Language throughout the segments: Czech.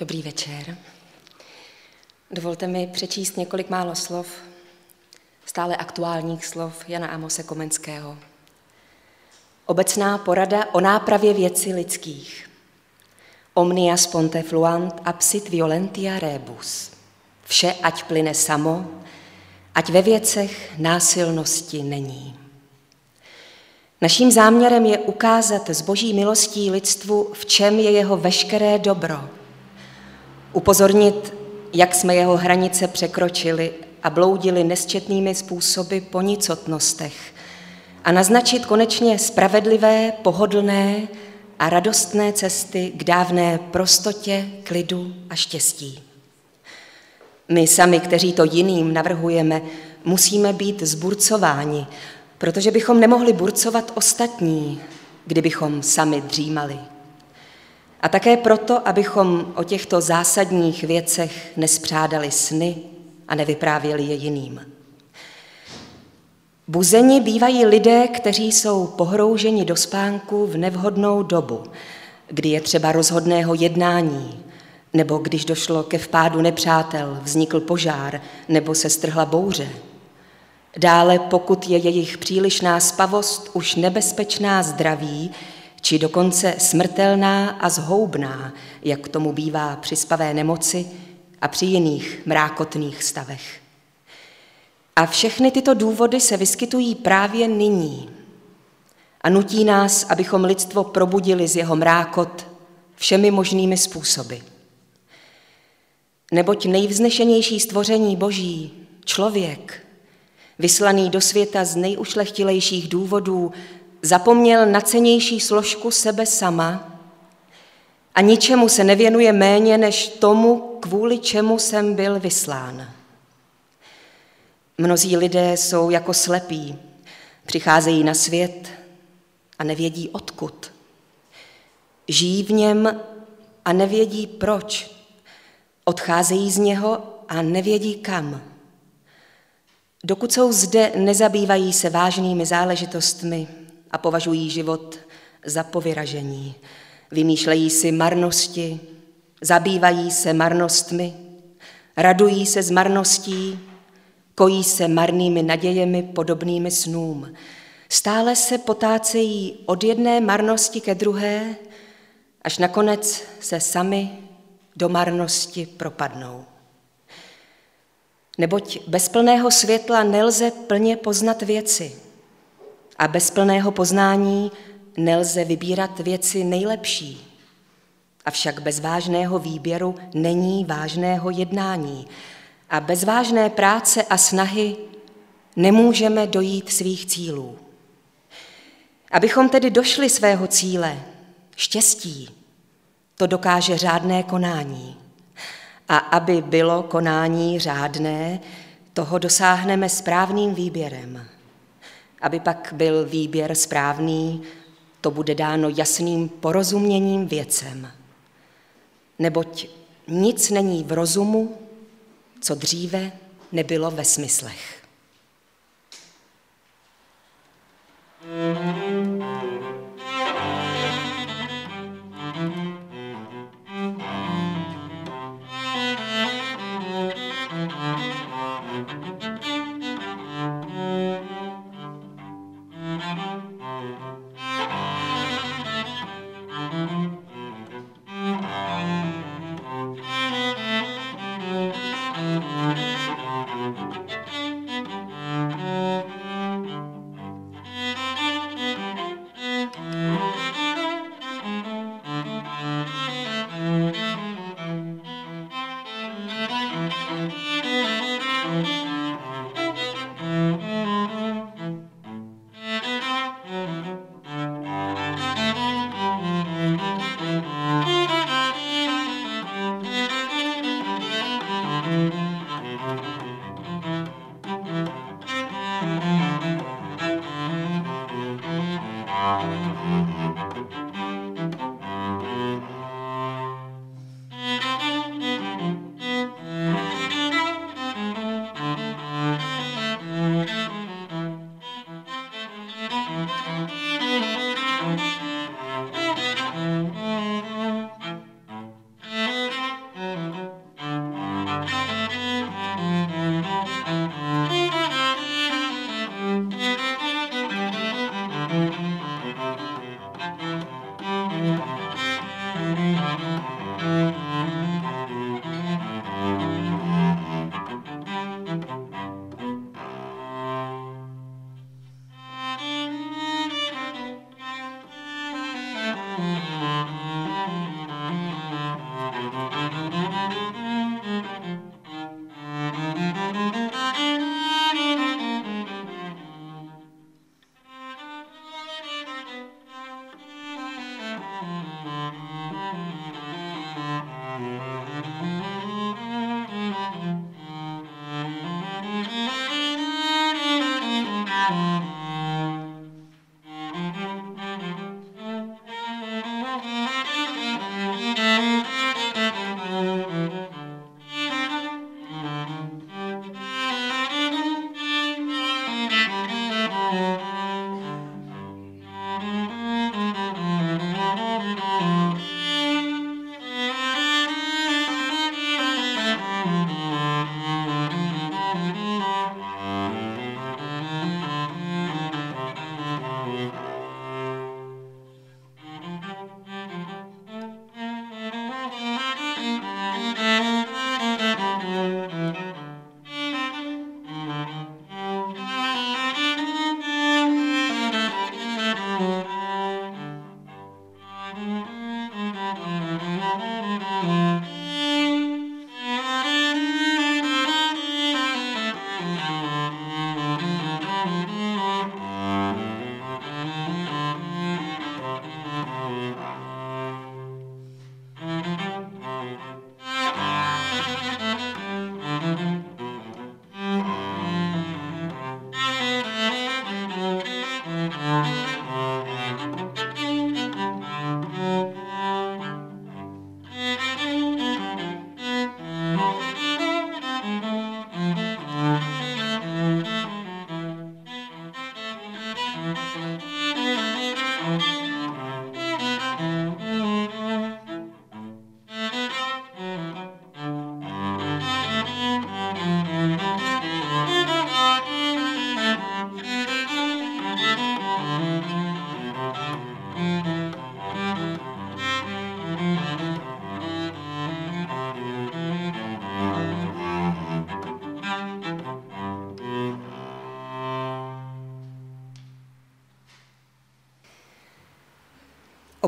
Dobrý večer. Dovolte mi přečíst několik málo slov, stále aktuálních slov Jana Amose Komenského. Obecná porada o nápravě věci lidských. Omnia sponte fluant absit violentia rebus. Vše ať plyne samo, ať ve věcech násilnosti není. Naším záměrem je ukázat z boží milostí lidstvu, v čem je jeho veškeré dobro. Upozornit, jak jsme jeho hranice překročili a bloudili nesčetnými způsoby po nicotnostech a naznačit konečně spravedlivé, pohodlné a radostné cesty k dávné prostotě, klidu a štěstí. My sami, kteří to jiným navrhujeme, musíme být zburcováni, protože bychom nemohli burcovat ostatní, kdybychom sami dřímali. A také proto, abychom o těchto zásadních věcech nespřádali sny a nevyprávěli je jiným. Buzeni bývají lidé, kteří jsou pohrouženi do spánku v nevhodnou dobu, kdy je třeba rozhodného jednání, nebo když došlo ke vpádu nepřátel, vznikl požár nebo se strhla bouře. Dále, pokud je jejich přílišná spavost už nebezpečná zdraví, či dokonce smrtelná a zhoubná, jak tomu bývá při spavé nemoci a při jiných mrákotných stavech. A všechny tyto důvody se vyskytují právě nyní a nutí nás, abychom lidstvo probudili z jeho mrákot všemi možnými způsoby. Neboť nejvznešenější stvoření Boží, člověk, vyslaný do světa z nejušlechtilejších důvodů, zapomněl na cenější složku sebe sama a ničemu se nevěnuje méně než tomu, kvůli čemu jsem byl vyslán. Mnozí lidé jsou jako slepí, přicházejí na svět a nevědí odkud. Žijí v něm a nevědí proč. Odcházejí z něho a nevědí kam. Dokud jsou zde, nezabývají se vážnými záležitostmi a považují život za povyražení. Vymýšlejí si marnosti, zabývají se marnostmi, radují se z marností, kojí se marnými nadějemi podobnými snům. Stále se potácejí od jedné marnosti ke druhé, až nakonec se sami do marnosti propadnou. Neboť bez plného světla nelze plně poznat věci a bez plného poznání nelze vybírat věci nejlepší. Avšak bez vážného výběru není vážného jednání a bez vážné práce a snahy nemůžeme dojít svých cílů. Abychom tedy došli svého cíle, štěstí, to dokáže řádné konání. A aby bylo konání řádné, toho dosáhneme správným výběrem. Aby pak byl výběr správný, to bude dáno jasným porozuměním věcem. Neboť nic není v rozumu, co dříve nebylo ve smyslech. Mm-hmm.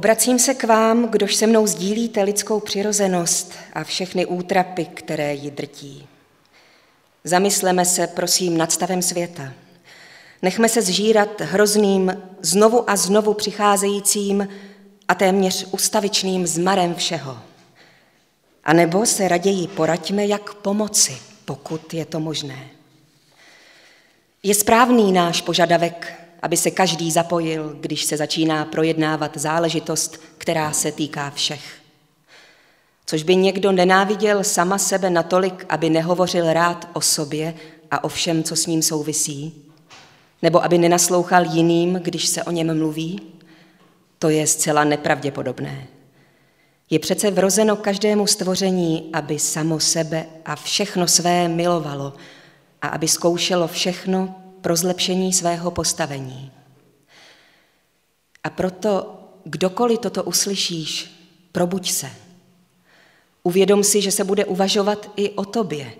Obracím se k vám, kdož se mnou sdílíte lidskou přirozenost a všechny útrapy, které ji drtí. Zamysleme se, prosím, nad stavem světa. Nechme se zžírat hrozným, znovu a znovu přicházejícím a téměř ustavičným zmarem všeho. A nebo se raději poraďme, jak pomoci, pokud je to možné. Je správný náš požadavek aby se každý zapojil, když se začíná projednávat záležitost, která se týká všech. Což by někdo nenáviděl sama sebe natolik, aby nehovořil rád o sobě a o všem, co s ním souvisí, nebo aby nenaslouchal jiným, když se o něm mluví, to je zcela nepravděpodobné. Je přece vrozeno každému stvoření, aby samo sebe a všechno své milovalo a aby zkoušelo všechno pro zlepšení svého postavení. A proto, kdokoliv toto uslyšíš, probuď se. Uvědom si, že se bude uvažovat i o tobě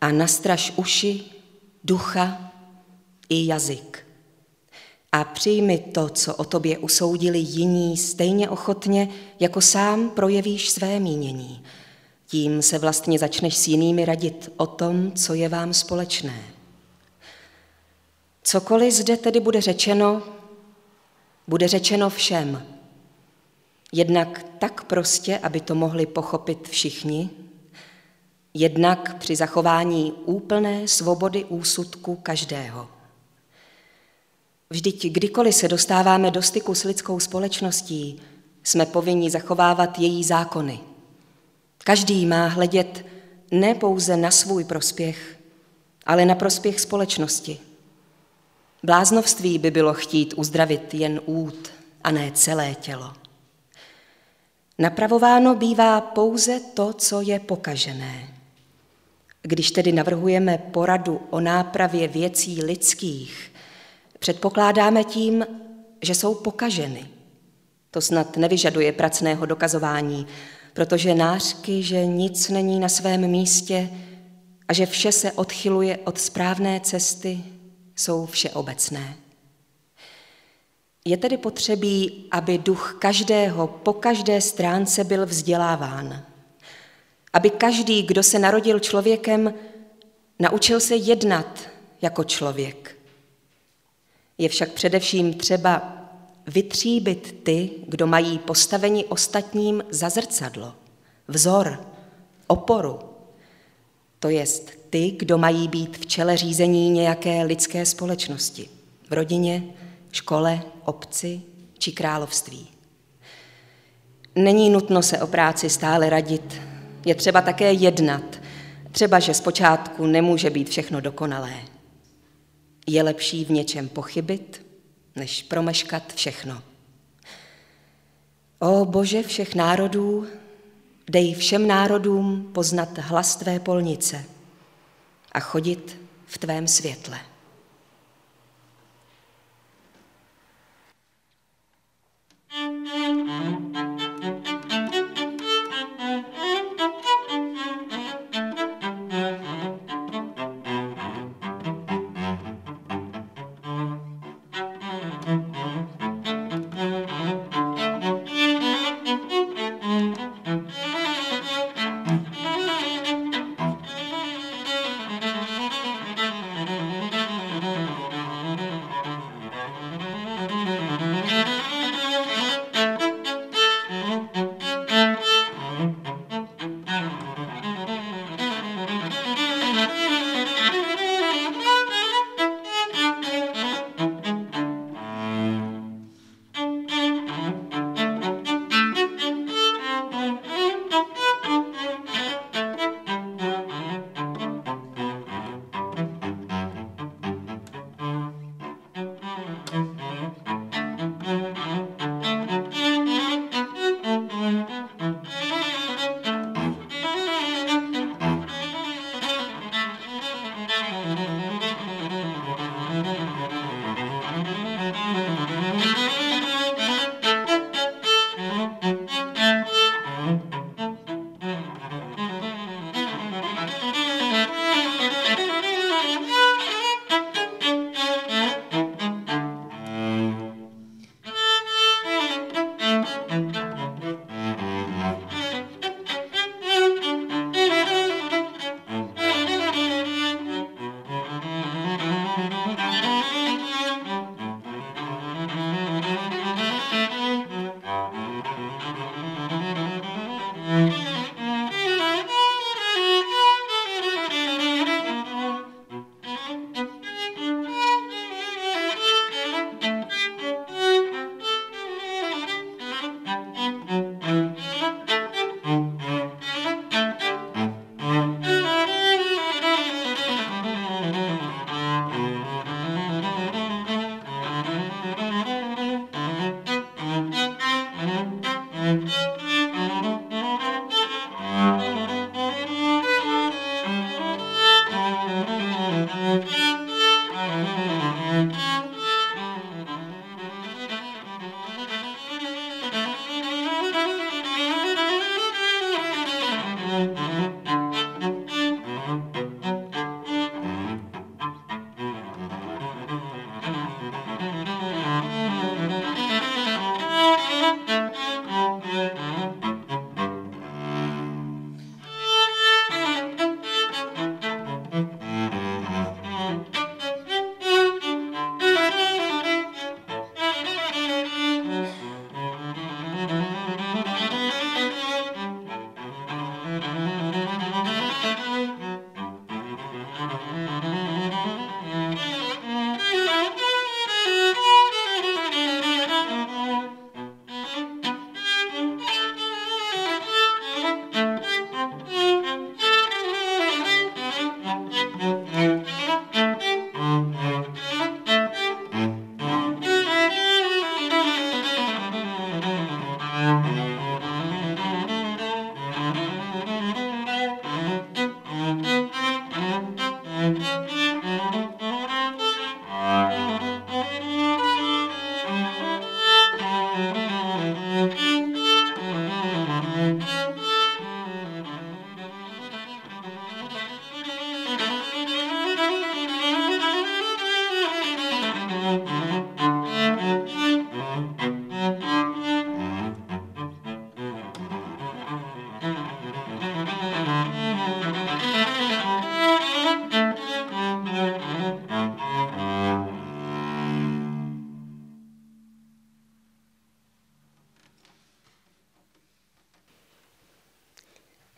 a nastraž uši, ducha i jazyk. A přijmi to, co o tobě usoudili jiní stejně ochotně, jako sám projevíš své mínění. Tím se vlastně začneš s jinými radit o tom, co je vám společné. Cokoliv zde tedy bude řečeno, bude řečeno všem. Jednak tak prostě, aby to mohli pochopit všichni, jednak při zachování úplné svobody úsudku každého. Vždyť kdykoliv se dostáváme do styku s lidskou společností, jsme povinni zachovávat její zákony. Každý má hledět ne pouze na svůj prospěch, ale na prospěch společnosti. Bláznovství by bylo chtít uzdravit jen út a ne celé tělo. Napravováno bývá pouze to, co je pokažené. Když tedy navrhujeme poradu o nápravě věcí lidských, předpokládáme tím, že jsou pokaženy. To snad nevyžaduje pracného dokazování, protože nářky, že nic není na svém místě a že vše se odchyluje od správné cesty, jsou všeobecné. Je tedy potřebí, aby duch každého po každé stránce byl vzděláván. Aby každý, kdo se narodil člověkem, naučil se jednat jako člověk. Je však především třeba vytříbit ty, kdo mají postavení ostatním za zrcadlo, vzor, oporu. To jest ty, kdo mají být v čele řízení nějaké lidské společnosti, v rodině, škole, obci či království. Není nutno se o práci stále radit, je třeba také jednat, třeba že zpočátku nemůže být všechno dokonalé. Je lepší v něčem pochybit, než promeškat všechno. O Bože všech národů, dej všem národům poznat hlas tvé polnice a chodit v tvém světle.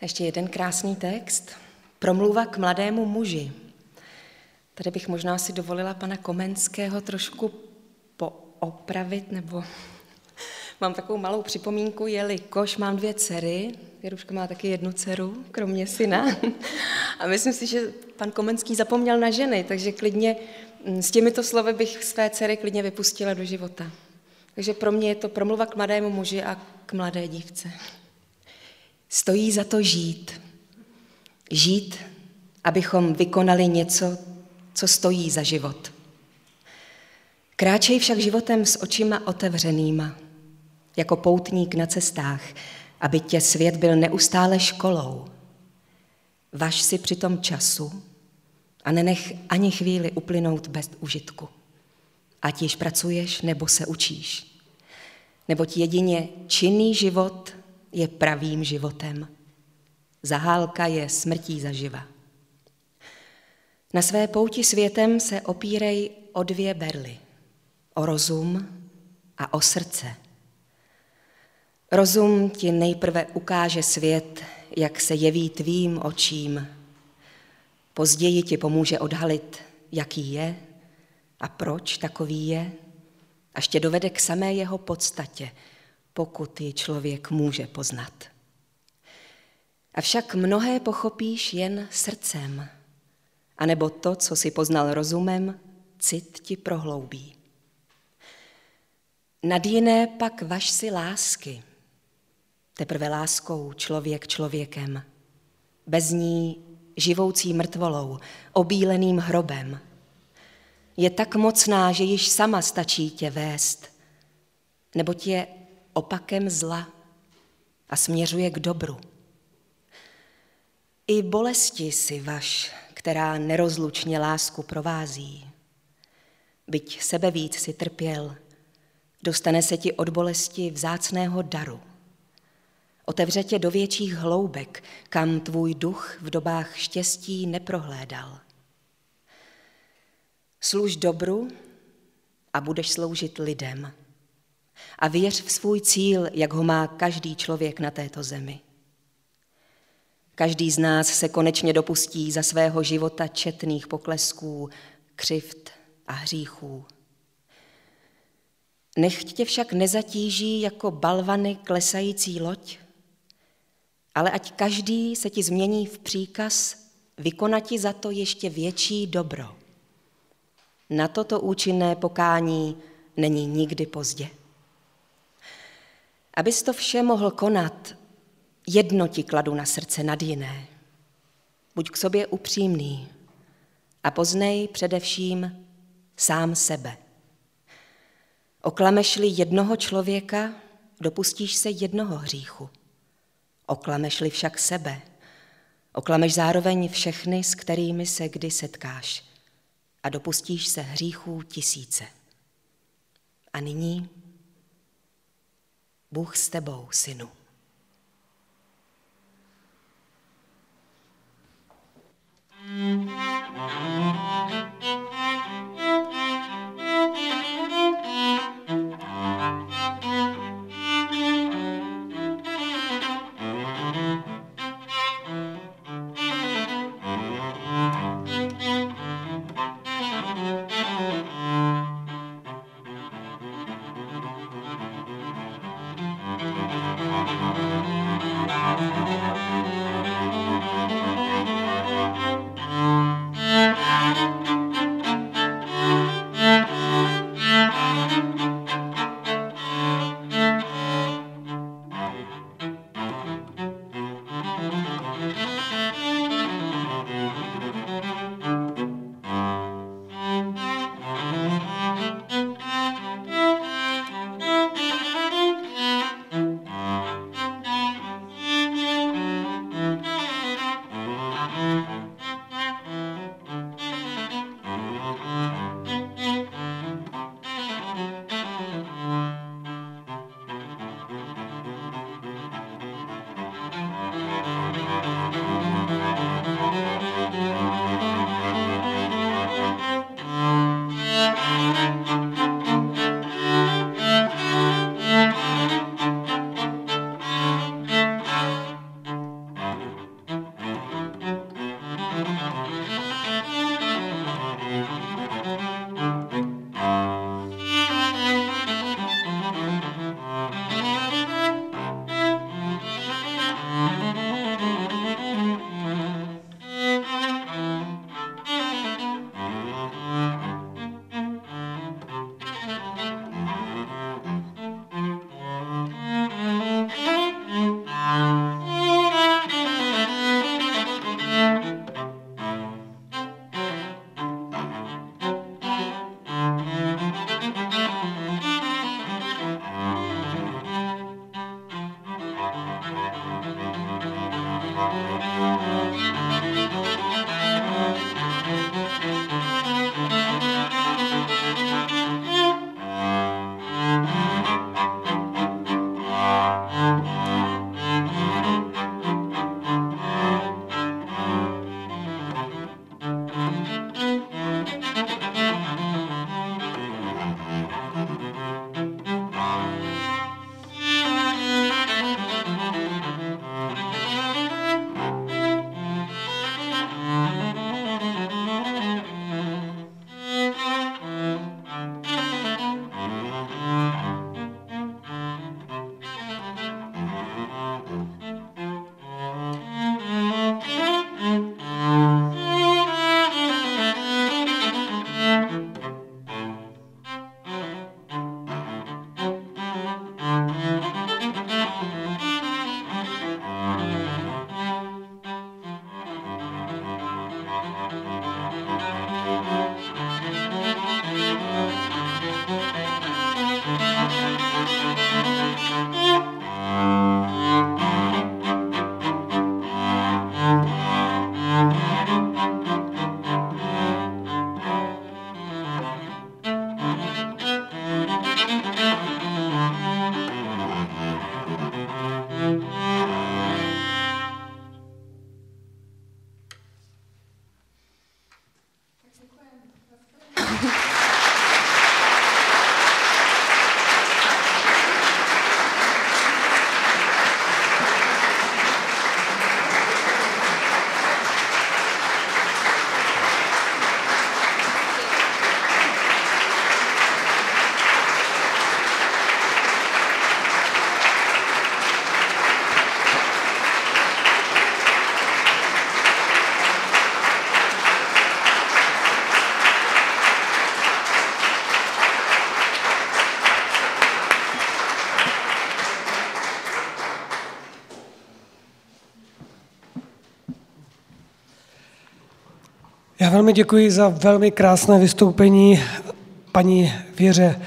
Ještě jeden krásný text. Promluva k mladému muži. Tady bych možná si dovolila pana Komenského trošku poopravit, nebo mám takovou malou připomínku, jelikož mám dvě dcery, Věruška má taky jednu dceru, kromě syna. A myslím si, že pan Komenský zapomněl na ženy, takže klidně mm, s těmito slovy bych své dcery klidně vypustila do života. Takže pro mě je to promluva k mladému muži a k mladé dívce. Stojí za to žít. Žít, abychom vykonali něco, co stojí za život. Kráčej však životem s očima otevřenýma, jako poutník na cestách, aby tě svět byl neustále školou. Važ si při tom času a nenech ani chvíli uplynout bez užitku. Ať již pracuješ nebo se učíš. Neboť jedině činný život je pravým životem. Zahálka je smrtí zaživa. Na své pouti světem se opírej o dvě berly. O rozum a o srdce. Rozum ti nejprve ukáže svět, jak se jeví tvým očím. Později ti pomůže odhalit, jaký je a proč takový je, až tě dovede k samé jeho podstatě, pokud ji člověk může poznat. Avšak mnohé pochopíš jen srdcem, anebo to, co si poznal rozumem, cit ti prohloubí. Nad jiné pak vaš si lásky, teprve láskou člověk člověkem, bez ní živoucí mrtvolou, obíleným hrobem. Je tak mocná, že již sama stačí tě vést, nebo tě opakem zla a směřuje k dobru. I bolesti si vaš, která nerozlučně lásku provází. Byť sebevíc si trpěl, dostane se ti od bolesti vzácného daru. Otevře tě do větších hloubek, kam tvůj duch v dobách štěstí neprohlédal. Služ dobru a budeš sloužit lidem. A věř v svůj cíl, jak ho má každý člověk na této zemi. Každý z nás se konečně dopustí za svého života četných poklesků, křivt a hříchů. Nechť tě však nezatíží jako balvany klesající loď, ale ať každý se ti změní v příkaz vykonati za to ještě větší dobro. Na toto účinné pokání není nikdy pozdě. Abys to vše mohl konat, jedno ti kladu na srdce nad jiné. Buď k sobě upřímný a poznej především sám sebe. Oklameš-li jednoho člověka, dopustíš se jednoho hříchu. Oklameš-li však sebe, oklameš zároveň všechny, s kterými se kdy setkáš a dopustíš se hříchů tisíce. A nyní Bůh s tebou, synu. Thank you. Já velmi děkuji za velmi krásné vystoupení paní Věře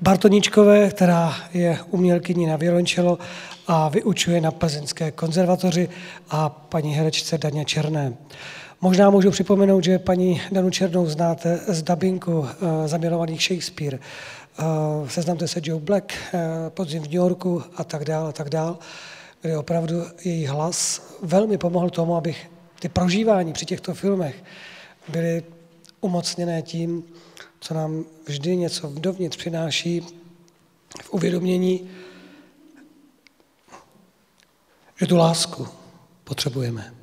Bartoničkové, která je umělkyní na violončelo a vyučuje na Plzeňské konzervatoři a paní herečce Daně Černé. Možná můžu připomenout, že paní Danu Černou znáte z dabinku uh, Zamilovaných Shakespeare. Uh, seznamte se Joe Black, uh, Podzim v New Yorku a tak dál a tak dál, kde opravdu její hlas velmi pomohl tomu, abych ty prožívání při těchto filmech byly umocněné tím, co nám vždy něco dovnitř přináší v uvědomění, že tu lásku potřebujeme.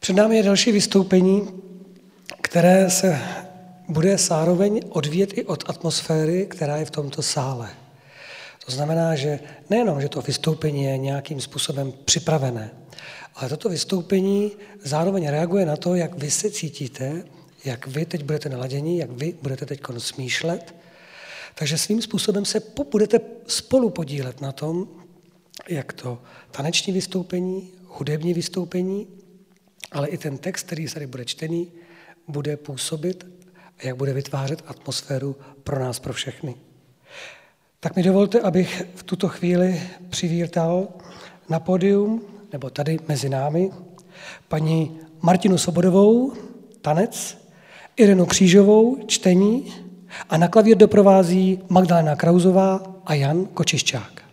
Před námi je další vystoupení, které se bude zároveň odvíjet i od atmosféry, která je v tomto sále. To znamená, že nejenom, že to vystoupení je nějakým způsobem připravené, ale toto vystoupení zároveň reaguje na to, jak vy se cítíte, jak vy teď budete naladěni, jak vy budete teď smýšlet. Takže svým způsobem se budete spolu podílet na tom, jak to taneční vystoupení, hudební vystoupení, ale i ten text, který tady bude čtený, bude působit a jak bude vytvářet atmosféru pro nás, pro všechny. Tak mi dovolte, abych v tuto chvíli přivítal na pódium nebo tady mezi námi, paní Martinu Sobodovou, tanec, Irenu Křížovou, čtení a na klavír doprovází Magdalena Krauzová a Jan Kočiščák.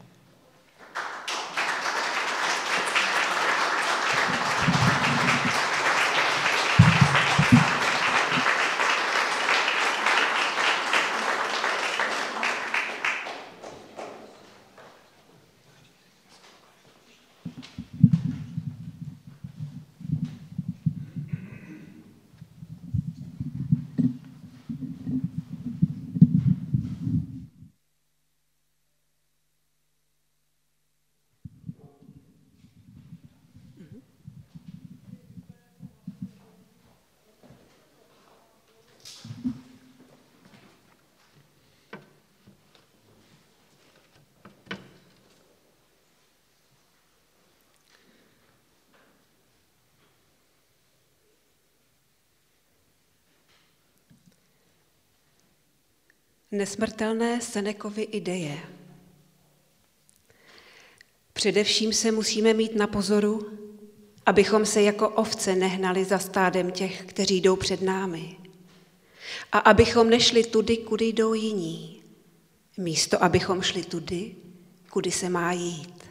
Nesmrtelné Senekovy ideje. Především se musíme mít na pozoru, abychom se jako ovce nehnali za stádem těch, kteří jdou před námi. A abychom nešli tudy, kudy jdou jiní, místo abychom šli tudy, kudy se má jít.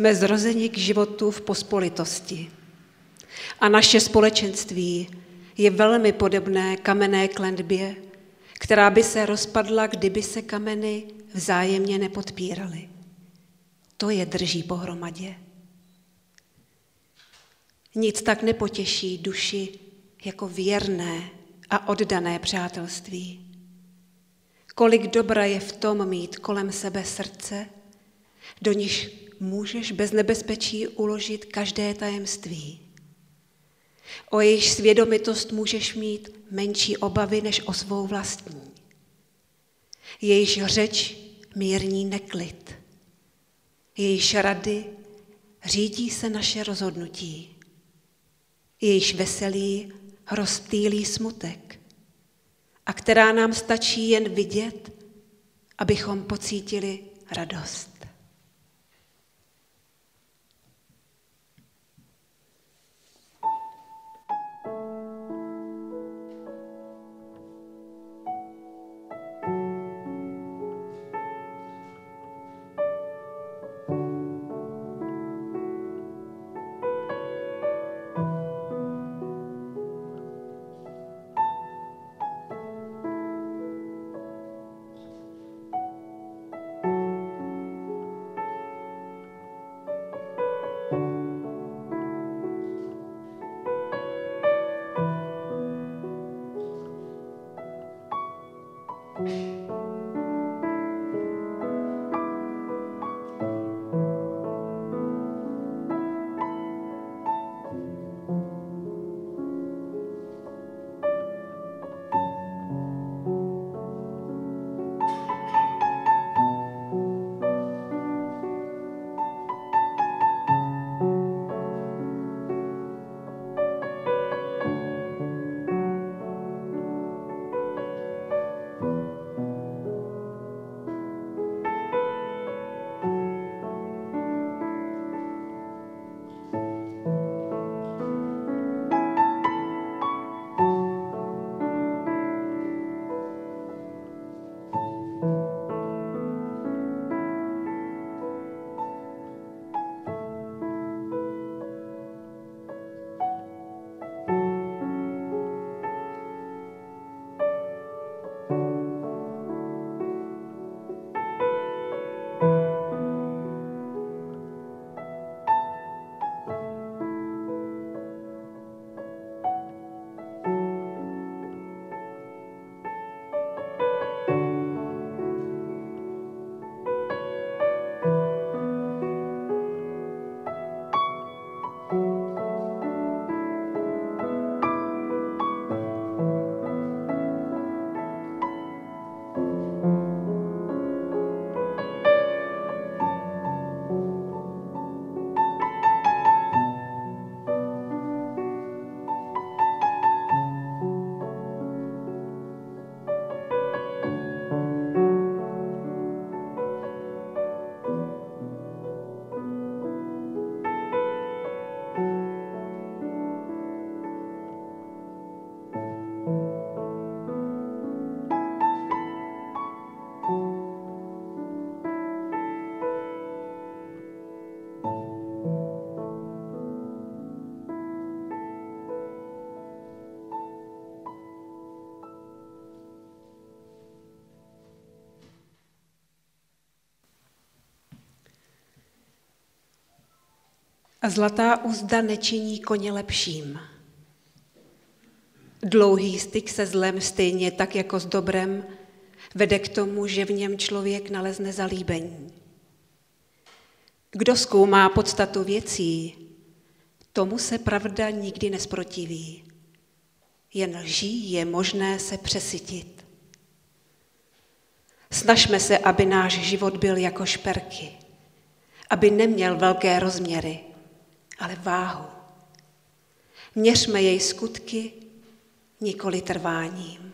Jsme zrozeni k životu v pospolitosti. A naše společenství je velmi podobné kamenné klenbě, která by se rozpadla, kdyby se kameny vzájemně nepodpíraly. To je drží pohromadě. Nic tak nepotěší duši jako věrné a oddané přátelství. Kolik dobra je v tom mít kolem sebe srdce, do níž můžeš bez nebezpečí uložit každé tajemství. O jejich svědomitost můžeš mít menší obavy než o svou vlastní. Jejíž řeč mírní neklid. Jejíž rady řídí se naše rozhodnutí. Jejíž veselí rozptýlí smutek a která nám stačí jen vidět, abychom pocítili radost. Zlatá úzda nečiní koně lepším. Dlouhý styk se zlem stejně tak jako s dobrem vede k tomu, že v něm člověk nalezne zalíbení. Kdo zkoumá podstatu věcí, tomu se pravda nikdy nesprotiví. Jen lží je možné se přesytit. Snažme se, aby náš život byl jako šperky, aby neměl velké rozměry, ale váhu. Měřme jej skutky, nikoli trváním.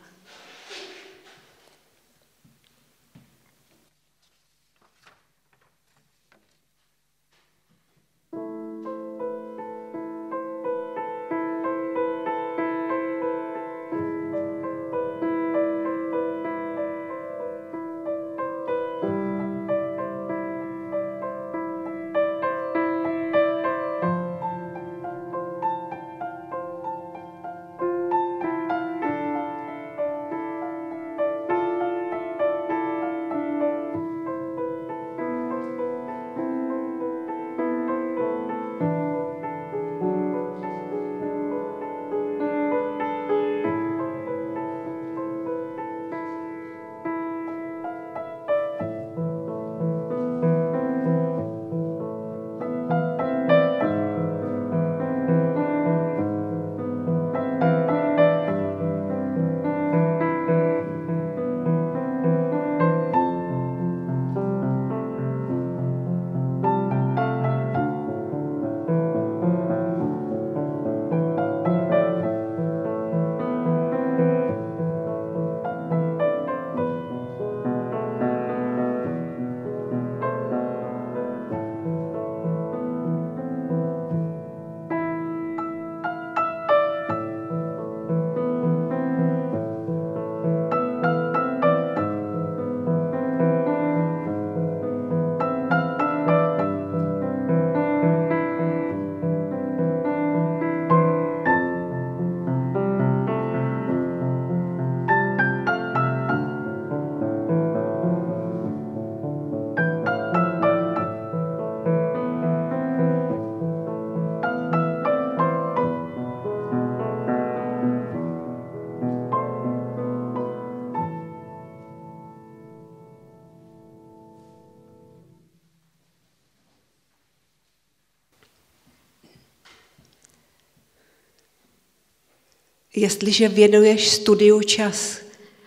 Jestliže věnuješ studiu čas,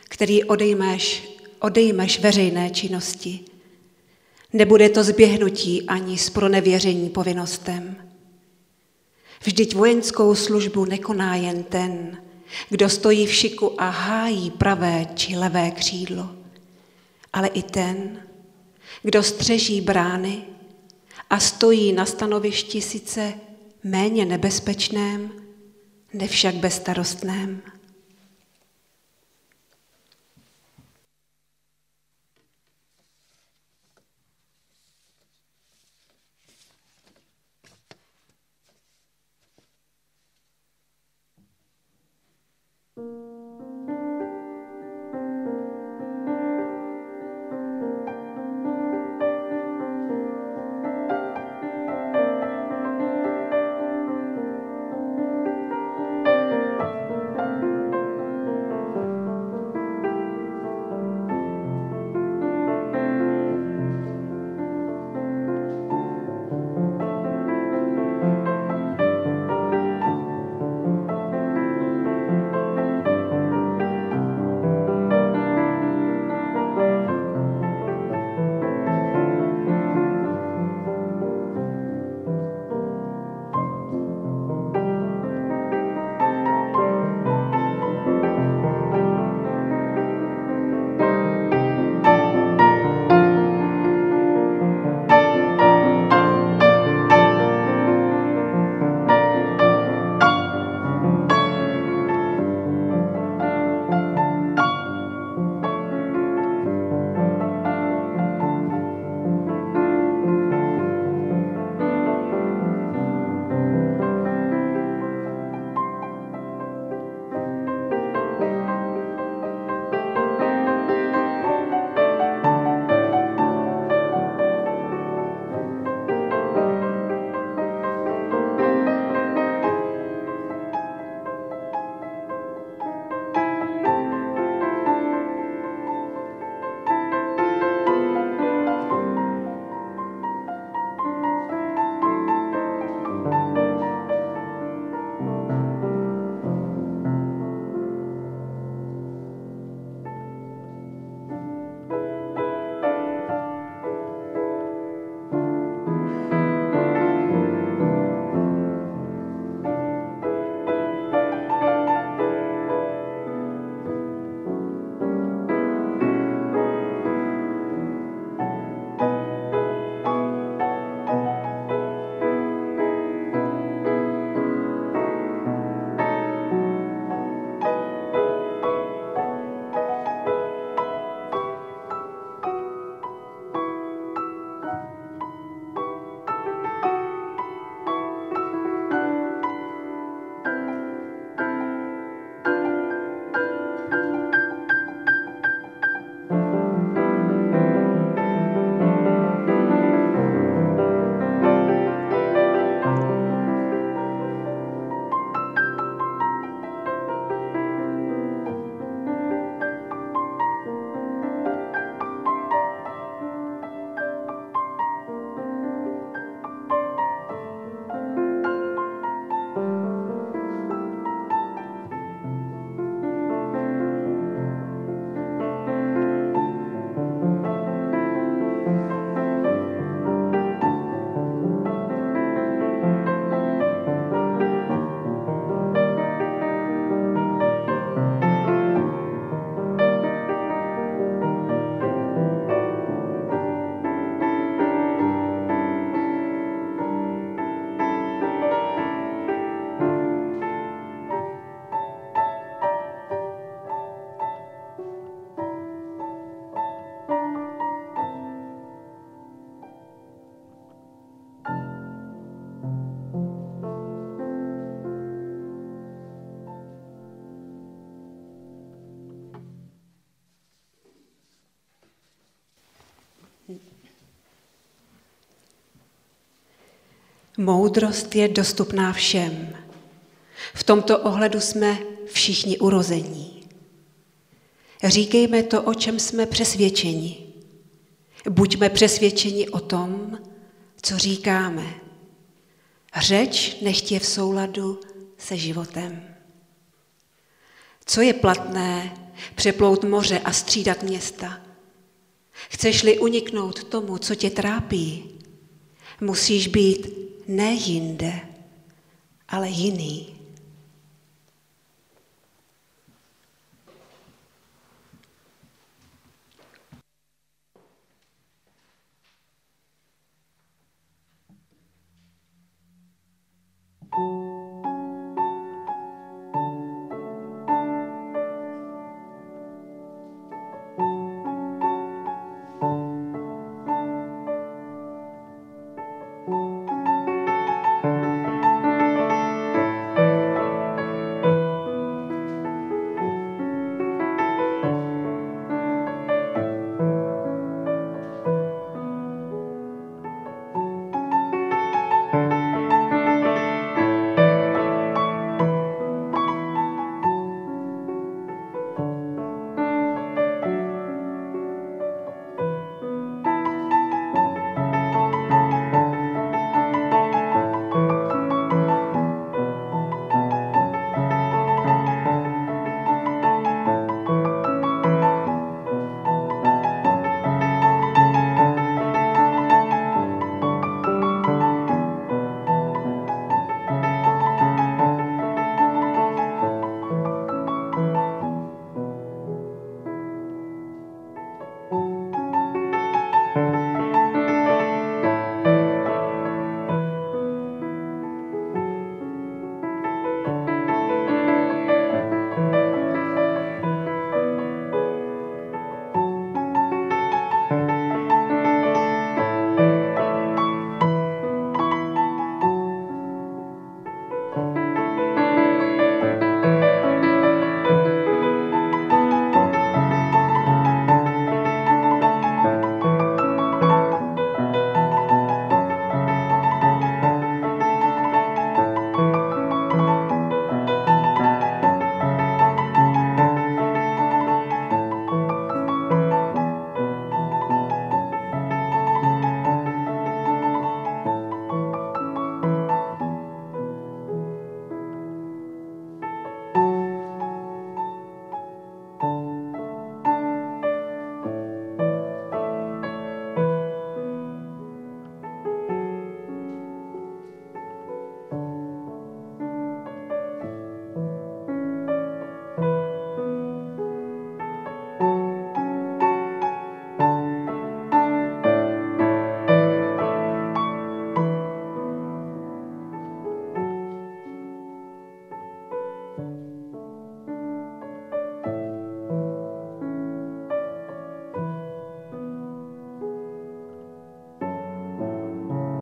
který odejmeš, odejmeš veřejné činnosti, nebude to zběhnutí ani z pronevěření povinnostem. Vždyť vojenskou službu nekoná jen ten, kdo stojí v šiku a hájí pravé či levé křídlo, ale i ten, kdo střeží brány a stojí na stanovišti sice méně nebezpečném, nevšak bezstarostném. Moudrost je dostupná všem. V tomto ohledu jsme všichni urození. Říkejme to, o čem jsme přesvědčeni. Buďme přesvědčeni o tom, co říkáme. Řeč nechť je v souladu se životem. Co je platné přeplout moře a střídat města? Chceš-li uniknout tomu, co tě trápí, musíš být ne jinde, ale jiný.